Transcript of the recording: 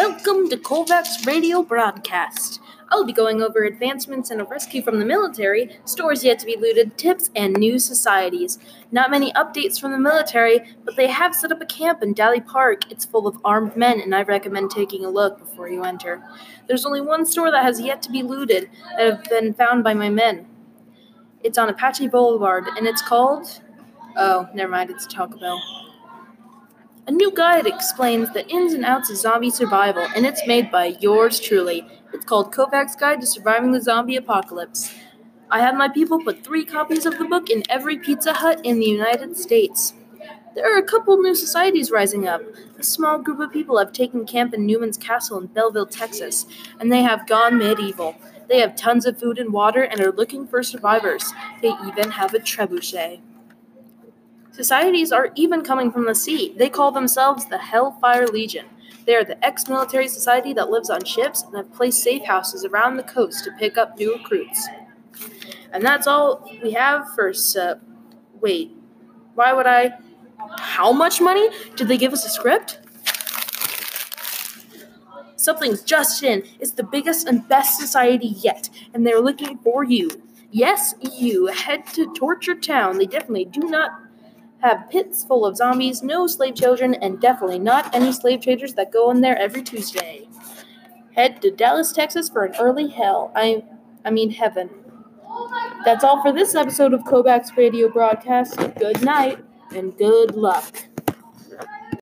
Welcome to Kovacs radio broadcast. I'll be going over advancements in a rescue from the military, stores yet to be looted, tips, and new societies. Not many updates from the military, but they have set up a camp in Daly Park. It's full of armed men, and I recommend taking a look before you enter. There's only one store that has yet to be looted that have been found by my men. It's on Apache Boulevard, and it's called. Oh, never mind, it's Taco Bell. A new guide explains the ins and outs of zombie survival, and it's made by yours truly. It's called Kovacs Guide to Surviving the Zombie Apocalypse. I had my people put three copies of the book in every Pizza Hut in the United States. There are a couple new societies rising up. A small group of people have taken camp in Newman's Castle in Bellville, Texas, and they have gone medieval. They have tons of food and water and are looking for survivors. They even have a trebuchet. Societies are even coming from the sea. They call themselves the Hellfire Legion. They are the ex military society that lives on ships and have placed safe houses around the coast to pick up new recruits. And that's all we have for. Uh, wait, why would I? How much money? Did they give us a script? Something's just in. It's the biggest and best society yet, and they're looking for you. Yes, you. Head to Torture Town. They definitely do not have pits full of zombies, no slave children, and definitely not any slave traders that go in there every Tuesday. Head to Dallas, Texas for an early hell. I I mean heaven. That's all for this episode of Kovacs Radio Broadcast. Good night and good luck.